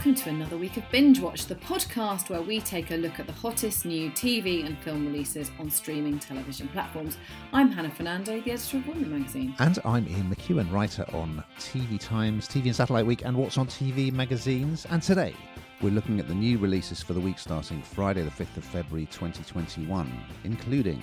welcome to another week of Binge Watch, the podcast where we take a look at the hottest new TV and film releases on streaming television platforms. I'm Hannah Fernando, the editor of Woman magazine. And I'm Ian McEwan, writer on TV Times, TV and Satellite Week, and What's on TV magazines. And today, we're looking at the new releases for the week starting Friday, the 5th of February 2021, including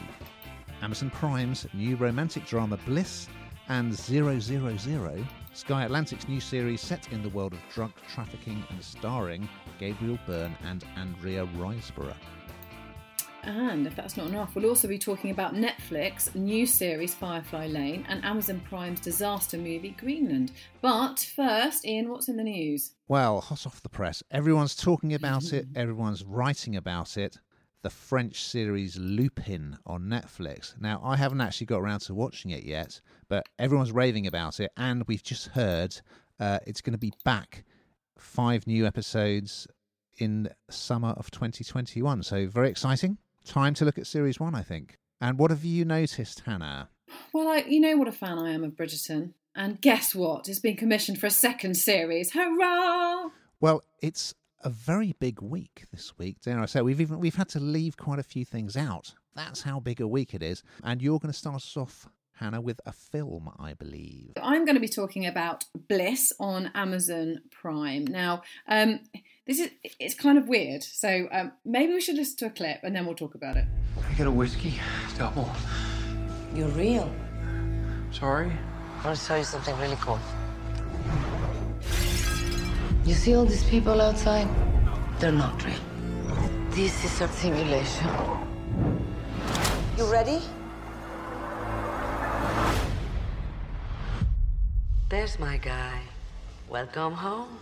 Amazon Prime's new romantic drama Bliss and 000, Sky Atlantic's new series set in the world of drug trafficking and starring Gabriel Byrne and Andrea Riseborough. And if that's not enough, we'll also be talking about Netflix new series Firefly Lane and Amazon Prime's disaster movie Greenland. But first, Ian, what's in the news? Well, hot off the press. Everyone's talking about it, everyone's writing about it. The French series Lupin on Netflix. Now, I haven't actually got around to watching it yet, but everyone's raving about it, and we've just heard uh, it's going to be back five new episodes in summer of 2021. So, very exciting. Time to look at series one, I think. And what have you noticed, Hannah? Well, I, you know what a fan I am of Bridgerton. And guess what? It's been commissioned for a second series. Hurrah! Well, it's a very big week this week, dare I say. We've even we've had to leave quite a few things out. That's how big a week it is. And you're going to start us off, Hannah, with a film, I believe. I'm going to be talking about Bliss on Amazon Prime. Now, um, this is it's kind of weird, so um, maybe we should listen to a clip and then we'll talk about it. I get a whiskey, double. You're real. Sorry. I want to tell you something really cool. You see all these people outside? They're not real. This is a simulation. You ready? There's my guy. Welcome home.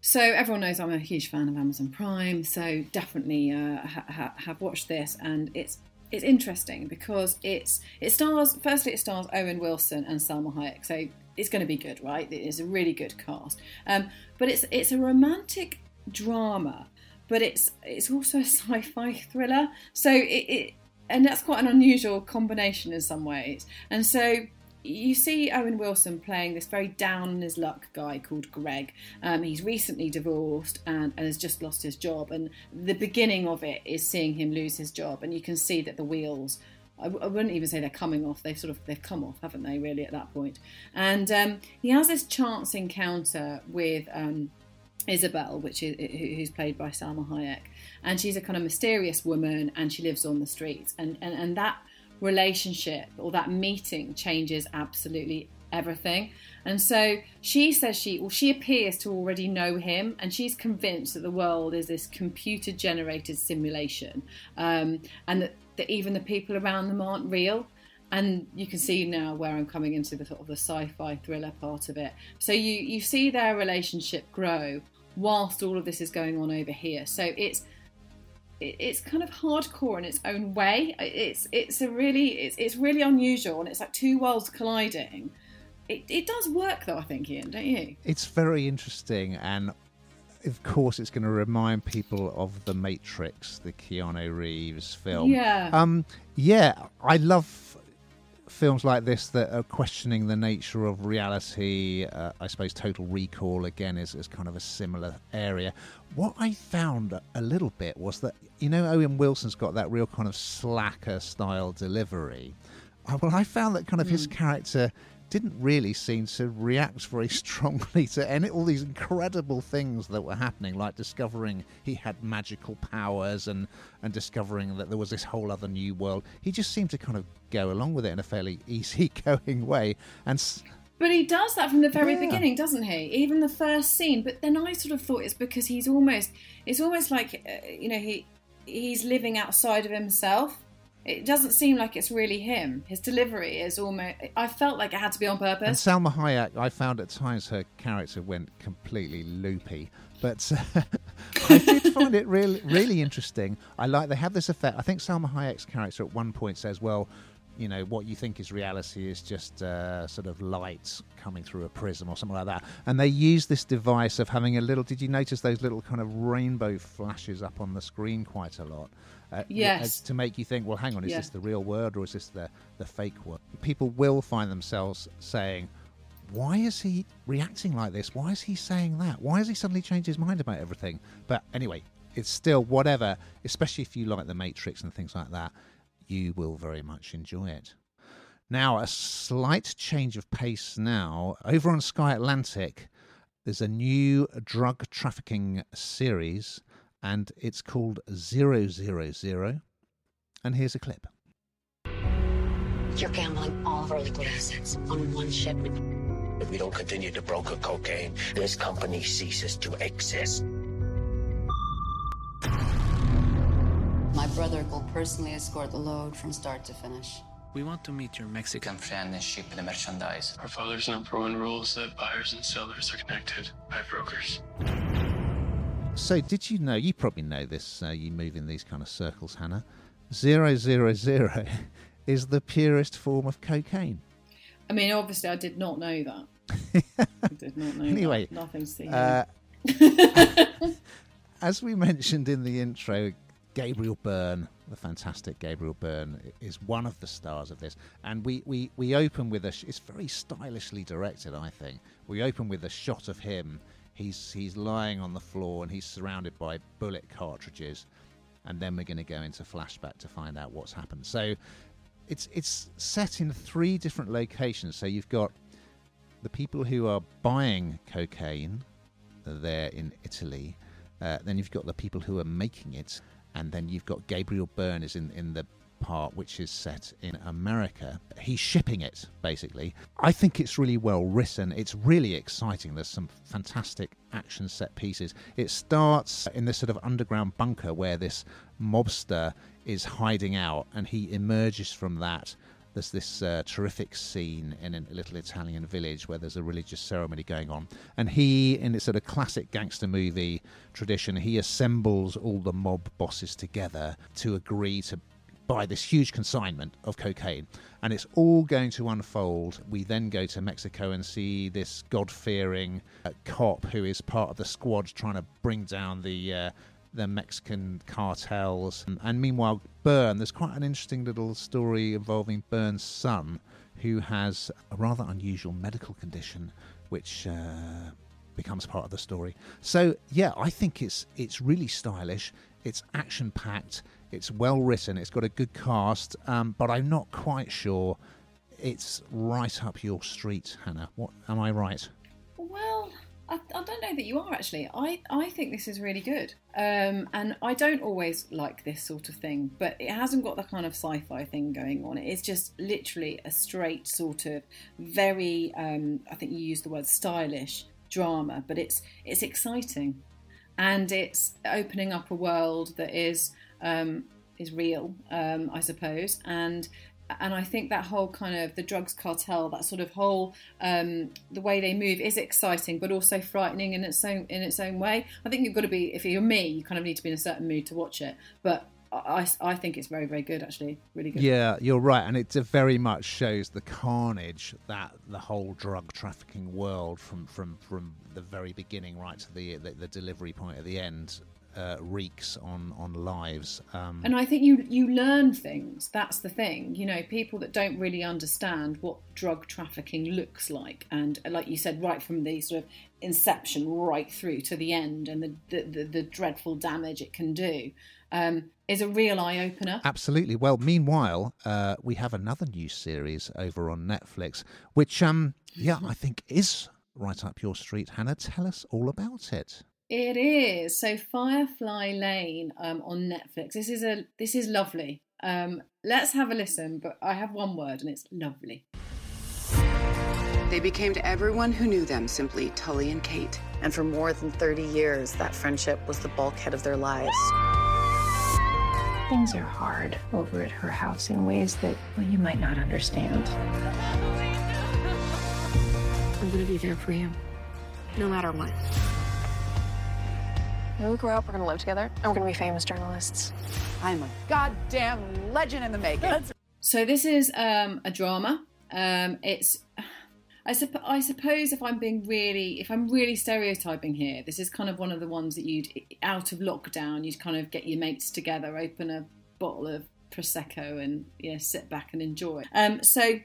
So everyone knows I'm a huge fan of Amazon Prime, so definitely uh, ha- ha- have watched this, and it's it's interesting because it's it stars firstly it stars Owen Wilson and Salma Hayek, so it's going to be good, right? It is a really good cast, um, but it's it's a romantic drama, but it's it's also a sci-fi thriller, so it, it and that's quite an unusual combination in some ways, and so you see Owen Wilson playing this very down on his luck guy called Greg. Um, he's recently divorced and, and, has just lost his job. And the beginning of it is seeing him lose his job, and you can see that the wheels. I, I wouldn't even say they're coming off. They've sort of they've come off, haven't they? Really at that point. And um, he has this chance encounter with. Um, Isabel, which is who's played by Salma Hayek, and she's a kind of mysterious woman, and she lives on the streets, and and, and that relationship or that meeting changes absolutely everything. And so she says she, well, she appears to already know him, and she's convinced that the world is this computer generated simulation, um, and that, that even the people around them aren't real. And you can see now where I'm coming into the sort of the sci-fi thriller part of it. So you you see their relationship grow whilst all of this is going on over here. So it's it's kind of hardcore in its own way. It's it's a really it's it's really unusual, and it's like two worlds colliding. It it does work though, I think, Ian, don't you? It's very interesting, and of course, it's going to remind people of the Matrix, the Keanu Reeves film. Yeah. Um. Yeah, I love films like this that are questioning the nature of reality. Uh, I suppose Total Recall again is, is kind of a similar area. What I found a little bit was that you know Owen Wilson's got that real kind of slacker style delivery. Uh, well, I found that kind of mm. his hmm. character didn't really seem to react very strongly to any all these incredible things that were happening, like discovering he had magical powers and and discovering that there was this whole other new world. He just seemed to kind of go along with it in a fairly easygoing way, and. But he does that from the very yeah. beginning, doesn't he? Even the first scene. But then I sort of thought it's because he's almost, it's almost like, uh, you know, he he's living outside of himself it doesn't seem like it's really him. His delivery is almost. I felt like it had to be on purpose. And Salma Hayek, I found at times her character went completely loopy, but uh, I did find it really, really interesting. I like they have this effect. I think Salma Hayek's character at one point says, "Well, you know, what you think is reality is just uh, sort of light coming through a prism or something like that. And they use this device of having a little. Did you notice those little kind of rainbow flashes up on the screen quite a lot? Uh, yes. to make you think, well, hang on, is yeah. this the real word or is this the, the fake word? People will find themselves saying, why is he reacting like this? Why is he saying that? Why has he suddenly changed his mind about everything? But anyway, it's still whatever, especially if you like The Matrix and things like that, you will very much enjoy it. Now, a slight change of pace now. Over on Sky Atlantic, there's a new drug trafficking series, and it's called Zero Zero Zero. And here's a clip. You're gambling all of our liquid assets on one ship. If we don't continue to broker cocaine, this company ceases to exist. Brother will personally escort the load from start to finish. We want to meet your Mexican friend and ship the merchandise. Our father's number one rule is that buyers and sellers are connected by brokers. So, did you know? You probably know this. Uh, you move in these kind of circles, Hannah. Zero zero zero is the purest form of cocaine. I mean, obviously, I did not know that. I did not know. Anyway, that. nothing to see. Uh, as we mentioned in the intro, Gabriel Byrne, the fantastic Gabriel Byrne, is one of the stars of this. And we, we, we open with a. It's very stylishly directed, I think. We open with a shot of him. He's he's lying on the floor and he's surrounded by bullet cartridges, and then we're going to go into flashback to find out what's happened. So, it's it's set in three different locations. So you've got the people who are buying cocaine there in Italy. Uh, then you've got the people who are making it, and then you've got Gabriel Byrne is in, in the part which is set in America. He's shipping it, basically. I think it's really well written. It's really exciting. There's some fantastic action set pieces. It starts in this sort of underground bunker where this mobster is hiding out, and he emerges from that. There's this uh, terrific scene in a little Italian village where there's a religious ceremony going on, and he, in this sort of classic gangster movie tradition, he assembles all the mob bosses together to agree to buy this huge consignment of cocaine, and it's all going to unfold. We then go to Mexico and see this God-fearing uh, cop who is part of the squad trying to bring down the uh, the Mexican cartels. And meanwhile, Byrne, there's quite an interesting little story involving Byrne's son, who has a rather unusual medical condition, which uh, becomes part of the story. So yeah, I think it's it's really stylish. It's action packed. It's well written. It's got a good cast, um, but I'm not quite sure it's right up your street, Hannah. What am I right? I, I, don't know that you are actually. I, I think this is really good. Um, and I don't always like this sort of thing, but it hasn't got the kind of sci fi thing going on. It is just literally a straight sort of very, um, I think you used the word stylish drama, but it's, it's exciting. And it's opening up a world that is um, is real, um, I suppose, and and I think that whole kind of the drugs cartel, that sort of whole um, the way they move is exciting, but also frightening in its own in its own way. I think you've got to be if you're me, you kind of need to be in a certain mood to watch it, but. I, I think it's very very good actually really good yeah you're right and it very much shows the carnage that the whole drug trafficking world from from from the very beginning right to the the, the delivery point at the end uh, wreaks on on lives. Um, and I think you you learn things. That's the thing. You know, people that don't really understand what drug trafficking looks like, and like you said, right from the sort of inception right through to the end, and the the, the, the dreadful damage it can do. Um, is a real eye opener. Absolutely. Well, meanwhile, uh, we have another new series over on Netflix, which, um, yeah, I think is right up your street. Hannah, tell us all about it. It is so Firefly Lane um, on Netflix. This is a this is lovely. Um, let's have a listen. But I have one word, and it's lovely. They became to everyone who knew them simply Tully and Kate. And for more than 30 years, that friendship was the bulkhead of their lives. Things are hard over at her house in ways that well, you might not understand. I'm gonna be there for you, no matter what. When we grow up, we're gonna live together, and we're gonna be famous journalists. I'm a goddamn legend in the making. So this is um, a drama. Um, it's, I, supp- I suppose, if I'm being really, if I'm really stereotyping here, this is kind of one of the ones that you'd, out of lockdown, you'd kind of get your mates together, open a bottle of prosecco, and yeah, sit back and enjoy. Um, so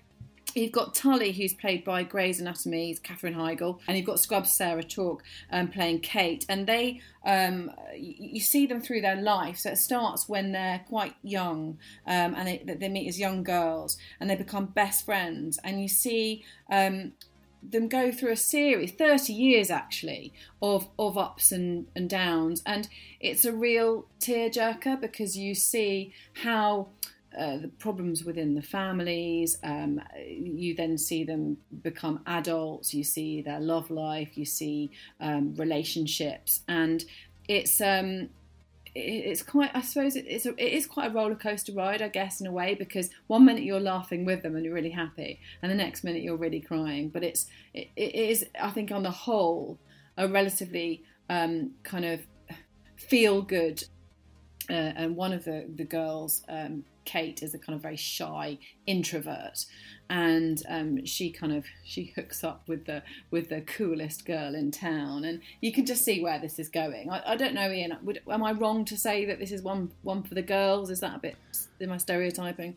You've got Tully, who's played by Grey's Anatomy's Katherine Heigl, and you've got Scrubs Sarah Chalke um, playing Kate. And they, um, you see them through their life. So it starts when they're quite young, um, and they, they, meet as young girls, and they become best friends. And you see um, them go through a series, 30 years actually, of, of ups and, and downs. And it's a real tearjerker because you see how uh, the problems within the families. Um, you then see them become adults. You see their love life. You see um, relationships, and it's um, it's quite. I suppose it's a, it is quite a roller coaster ride, I guess, in a way, because one minute you're laughing with them and you're really happy, and the next minute you're really crying. But it's it, it is, I think, on the whole, a relatively um, kind of feel good. Uh, and one of the the girls um, Kate is a kind of very shy introvert, and um, she kind of she hooks up with the with the coolest girl in town, and you can just see where this is going. I, I don't know, Ian. Would, am I wrong to say that this is one one for the girls? Is that a bit am I stereotyping?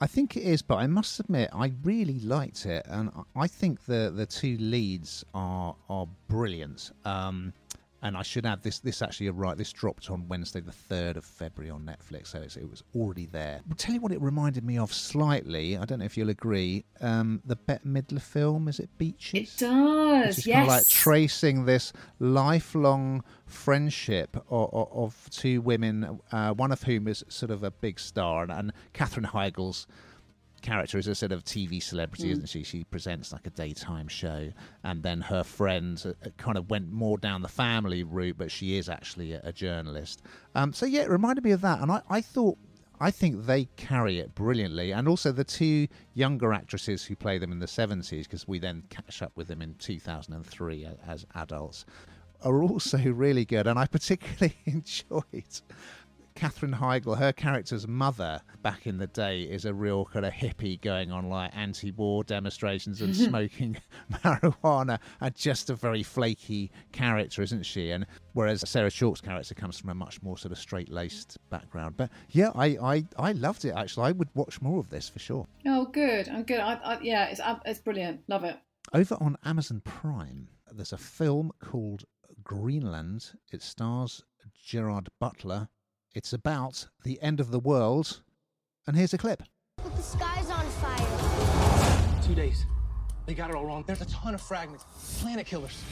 I think it is, but I must admit I really liked it, and I think the the two leads are are brilliant. Um, and I should add this. This actually right This dropped on Wednesday, the third of February on Netflix, so it was already there. I'll tell you what it reminded me of slightly. I don't know if you'll agree. Um, the Bette Midler film is it Beaches? It does. Yes. Kind of like tracing this lifelong friendship of, of two women, uh, one of whom is sort of a big star, and, and Katherine Heigl's character is a sort of TV celebrity, mm. isn't she? She presents like a daytime show, and then her friend uh, kind of went more down the family route, but she is actually a, a journalist. Um, so yeah, it reminded me of that, and I, I thought. I think they carry it brilliantly, and also the two younger actresses who play them in the 70s, because we then catch up with them in 2003 as adults, are also really good. And I particularly enjoyed Katherine Heigl, her character's mother back in the day is a real kind of hippie going on like anti war demonstrations and smoking marijuana and just a very flaky character, isn't she? And whereas Sarah Chalke's character comes from a much more sort of straight laced background. But yeah, I, I, I loved it actually. I would watch more of this for sure. Oh, good. I'm good. I, I, yeah, it's, it's brilliant. Love it. Over on Amazon Prime, there's a film called Greenland. It stars Gerard Butler it's about the end of the world, and here's a clip. But the sky's on fire. Two days. They got it all wrong. There's a ton of fragments. Planet killers.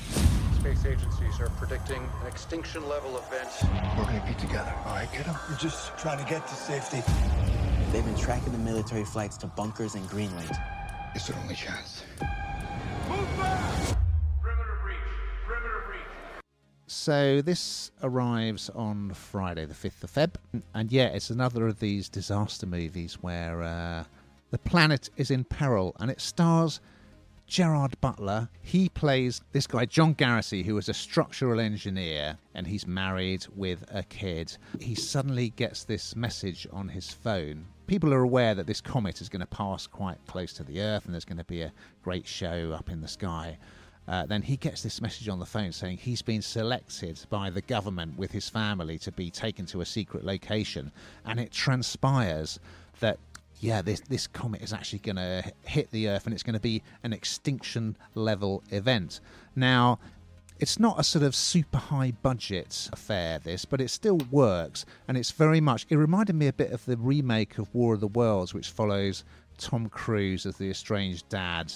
Space agencies are predicting an extinction level event. We're gonna be together, all right, kiddo? We're just trying to get to safety. They've been tracking the military flights to bunkers in Greenland. It's their only chance. Move back! So this arrives on Friday, the 5th of Feb. And yeah, it's another of these disaster movies where uh, the planet is in peril and it stars Gerard Butler. He plays this guy, John Garrity, who is a structural engineer and he's married with a kid. He suddenly gets this message on his phone. People are aware that this comet is going to pass quite close to the Earth and there's going to be a great show up in the sky. Uh, then he gets this message on the phone saying he's been selected by the government with his family to be taken to a secret location. And it transpires that, yeah, this, this comet is actually going to hit the Earth and it's going to be an extinction level event. Now, it's not a sort of super high budget affair, this, but it still works. And it's very much, it reminded me a bit of the remake of War of the Worlds, which follows Tom Cruise as the estranged dad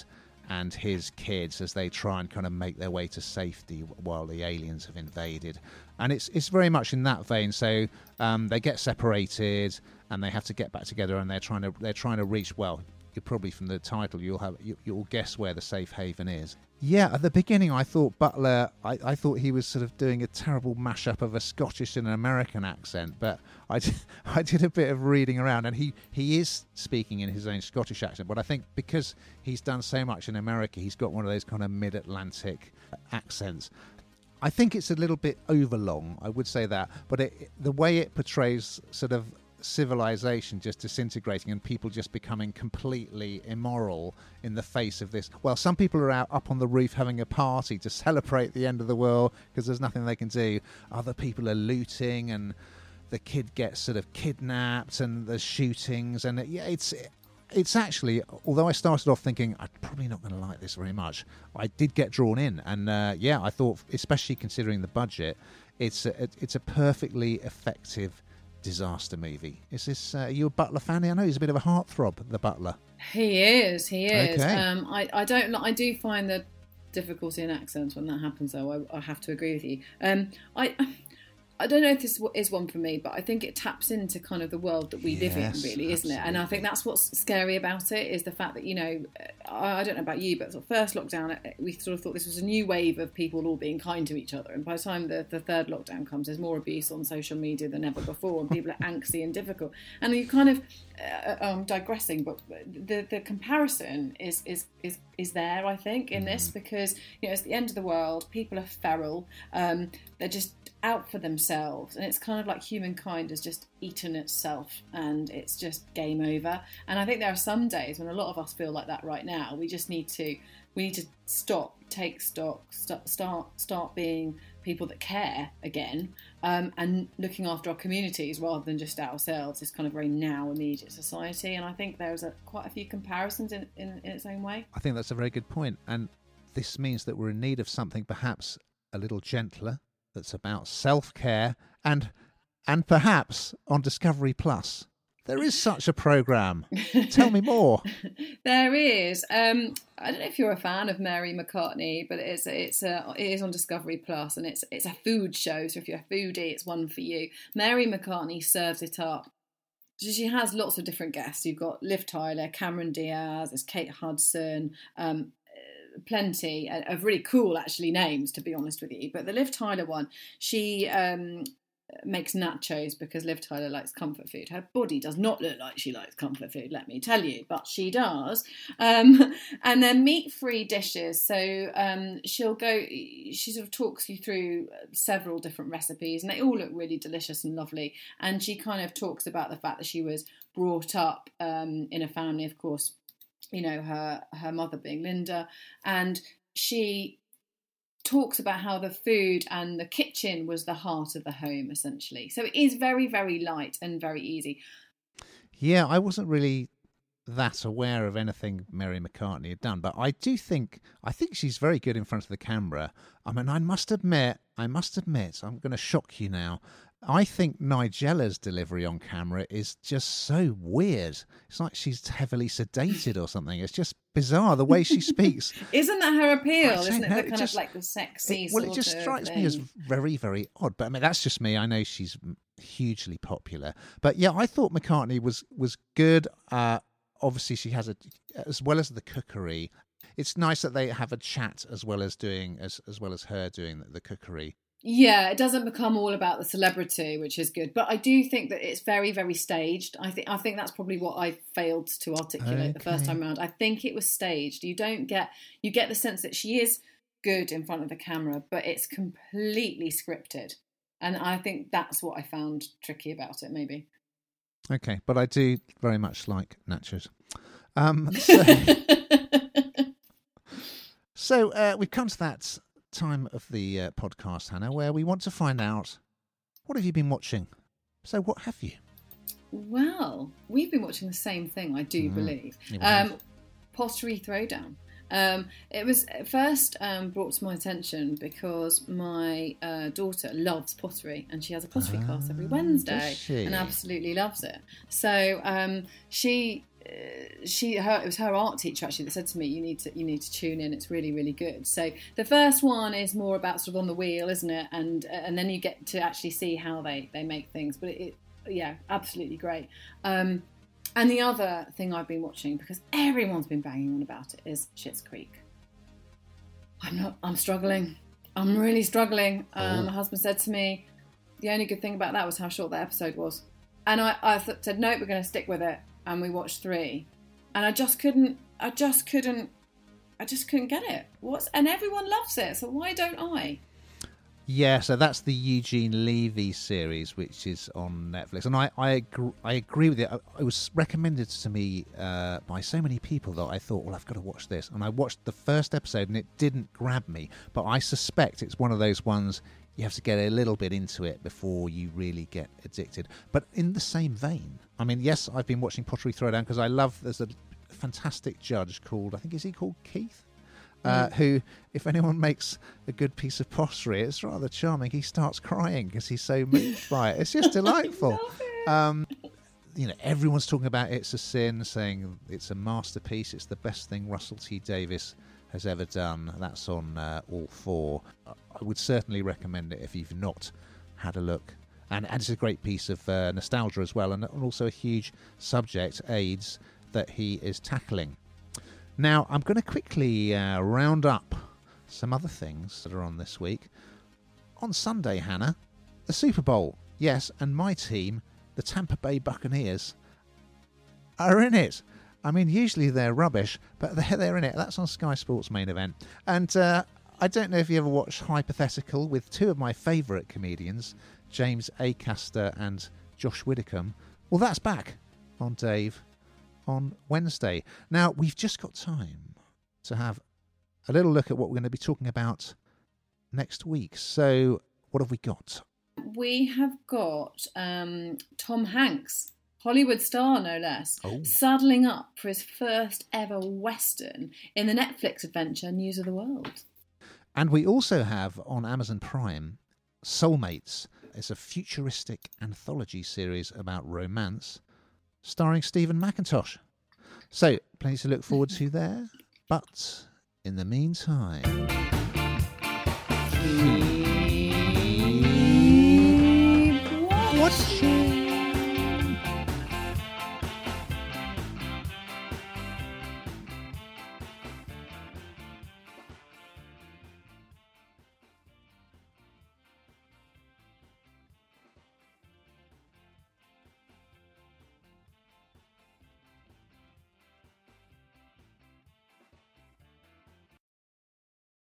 and his kids as they try and kind of make their way to safety while the aliens have invaded. And it's it's very much in that vein. So um, they get separated and they have to get back together, and they're trying to they're trying to reach well You're probably from the title you'll have you, will guess where the safe haven is. Yeah, at the beginning I thought Butler I, I thought he was sort of doing a terrible mashup of a Scottish and an American accent, but I did, I did a bit of reading around and he, he is speaking in his own Scottish accent, but I think because he's done so much in America, he's got one of those kind of mid-Atlantic accents. I think it's a little bit overlong, I would say that, but it, the way it portrays sort of civilization just disintegrating and people just becoming completely immoral in the face of this. Well, some people are out up on the roof having a party to celebrate the end of the world because there's nothing they can do. Other people are looting and the kid gets sort of kidnapped and there's shootings and yeah, it's it's actually, although I started off thinking I'm probably not going to like this very much, I did get drawn in, and uh, yeah, I thought, especially considering the budget, it's a, it's a perfectly effective disaster movie. Is this uh, are you a Butler fan? I know he's a bit of a heartthrob, the Butler. He is. He is. Okay. Um, I I don't. I do find the difficulty in accents when that happens, though. I, I have to agree with you. Um, I. I don't know if this is one for me, but I think it taps into kind of the world that we live in, Yes, really, isn't it? And I think that's what's scary about it is the fact that you know, I, I don't know about you, but sort of first lockdown, uh, we sort of thought this was a new wave of people all being kind to each other, and by the time the, the third lockdown comes, there's more abuse on social media than ever before, and people are angsty and difficult, and you kind of, uh, I'm digressing, but the the comparison is is is is there, I think, in this because you know it's the end of the world. People are feral. Um, they're just out for themselves, and it's kind of like humankind has just eaten itself, and it's just game over. And I think there are some days when a lot of us feel like that right now. We just need to we need to stop, take stock, start start, start being people that care again, um, and looking after our communities rather than just ourselves. This kind of very now immediate society, and I think there's a, quite a few comparisons in, in, in its own way. I think that's a very good point. and this means that we're in need of something perhaps a little gentler, that's about self care, and and perhaps on Discovery Plus. There is such a program. Tell me more. There is. Um, I don't know if you're a fan of Mary McCartney, but it's it's a, it is on Discovery Plus, and it's it's a food show. So if you're a foodie, it's one for you. Mary McCartney serves it up. She has lots of different guests. You've got Liv Tyler, Cameron Diaz, there's Kate Hudson, um, uh, plenty of really cool actually names to be honest with you. But the Liv Tyler one, she um, makes nachos because Liv Tyler likes comfort food. Her body does not look like she likes comfort food, let me tell you, but she does. Um, and then meat free dishes. So um, she'll go, she sort of talks you through several different recipes, and they all look really delicious and lovely. And she kind of talks about the fact that she was brought up um, in a family, of course, you know, her, her mother being Linda, and she talks about how the food and the kitchen was the heart of the home essentially so it is very very light and very easy Yeah, I wasn't really that aware of anything Mary McCartney had done, but I do think I think she's very good in front of the camera. I mean, I must admit, I must admit, I'm going to shock you now. I think Nigella's delivery on camera is just so weird. It's like she's heavily sedated or something. It's just bizarre the way she speaks. isn't that her appeal isn't it know, the it kind just- of like the sexy It- well, it just strikes me as very, very odd. But I mean, that's just me. I know she's hugely popular. But yeah, I thought McCartney was was good. Uh, obviously, she has a as well as the cookery. It's nice that they have a chat as well as doing as as well as her doing the, the cookery. Yeah, it doesn't become all about the celebrity, which is good. But I do think that it's very, very staged. I think I think that's probably what I failed to articulate the first time around. I think it was staged. You don't get you get the sense that she is good in front of the camera, but it's completely scripted. And I think that's what I found tricky about it, maybe. Okay, but I do very much like nachos. Um, so so uh, we've come to that time of the uh, podcast, Hannah, where we want to find out what have you been watching. So, what have you? Well, we've been watching the same thing, I do Mhm. believe. Yeah, we have. Um, pottery Throwdown. Um, it was first um, brought to my attention because my uh, daughter loves pottery and she has a pottery class every Wednesday and absolutely loves it. So um, she. Uh, She, her, it was her art teacher actually that said to me, "You need to, you need to tune in. It's really, really good." So the first one is more about sort of on the wheel, isn't it? And and then you get to actually see how they they make things. But it, it yeah, absolutely great. Um, and the other thing I've been watching because everyone's been banging on about it is Schitt's Creek. I'm not. I'm struggling. I'm really struggling. Um, Oh. My husband said to me, the only good thing about that was how short the episode was, and I, I th- said no, we're going to stick with it, and we watched three, and I just couldn't. I just couldn't. I just couldn't get it. What's and everyone loves it, so why don't I? Yeah, so that's the Eugene Levy series, which is on Netflix, and I I agree, I agree with it. It was recommended to me uh, by so many people that I thought, well, I've got to watch this, and I watched the first episode, and it didn't grab me. But I suspect it's one of those ones you have to get a little bit into it before you really get addicted. But in the same vein, I mean, yes, I've been watching Pottery Throwdown because I love. There's a fantastic judge called I think is he called Keith. Uh, Mm. who, if anyone makes a good piece of pottery, it's rather charming. He starts crying because he's so moved by it. It's just delightful. Um, you know, everyone's talking about It's a Sin, saying it's a masterpiece. It's the best thing Russell T Davies has ever done. That's on uh, all four. I would certainly recommend it if you've not had a look. And, and it's a great piece of uh, nostalgia as well, and also a huge subject, AIDS, that he is tackling. Now, I'm going to quickly uh, round up some other things that are on this week. On Sunday, Hannah, the Super Bowl. Yes, and my team, the Tampa Bay Buccaneers, are in it. I mean, usually they're rubbish, but they're, they're in it. That's on Sky Sports main event. And uh, I don't know if you ever watched Hypothetical with two of my favourite comedians, James Acaster and Josh Widdicombe. Well, that's back on Dave on Wednesday. Now, we've just got time to have a little look at what we're going to be talking about next week. So, what have we got? We have got um, Tom Hanks, Hollywood star no less, Oh. saddling up for his first ever Western in the Netflix adventure News of the World. And we also have on Amazon Prime Soulmates. It's a futuristic anthology series about romance starring Stephen McIntosh. So, plenty to look forward to there. But in the meantime, keep watching.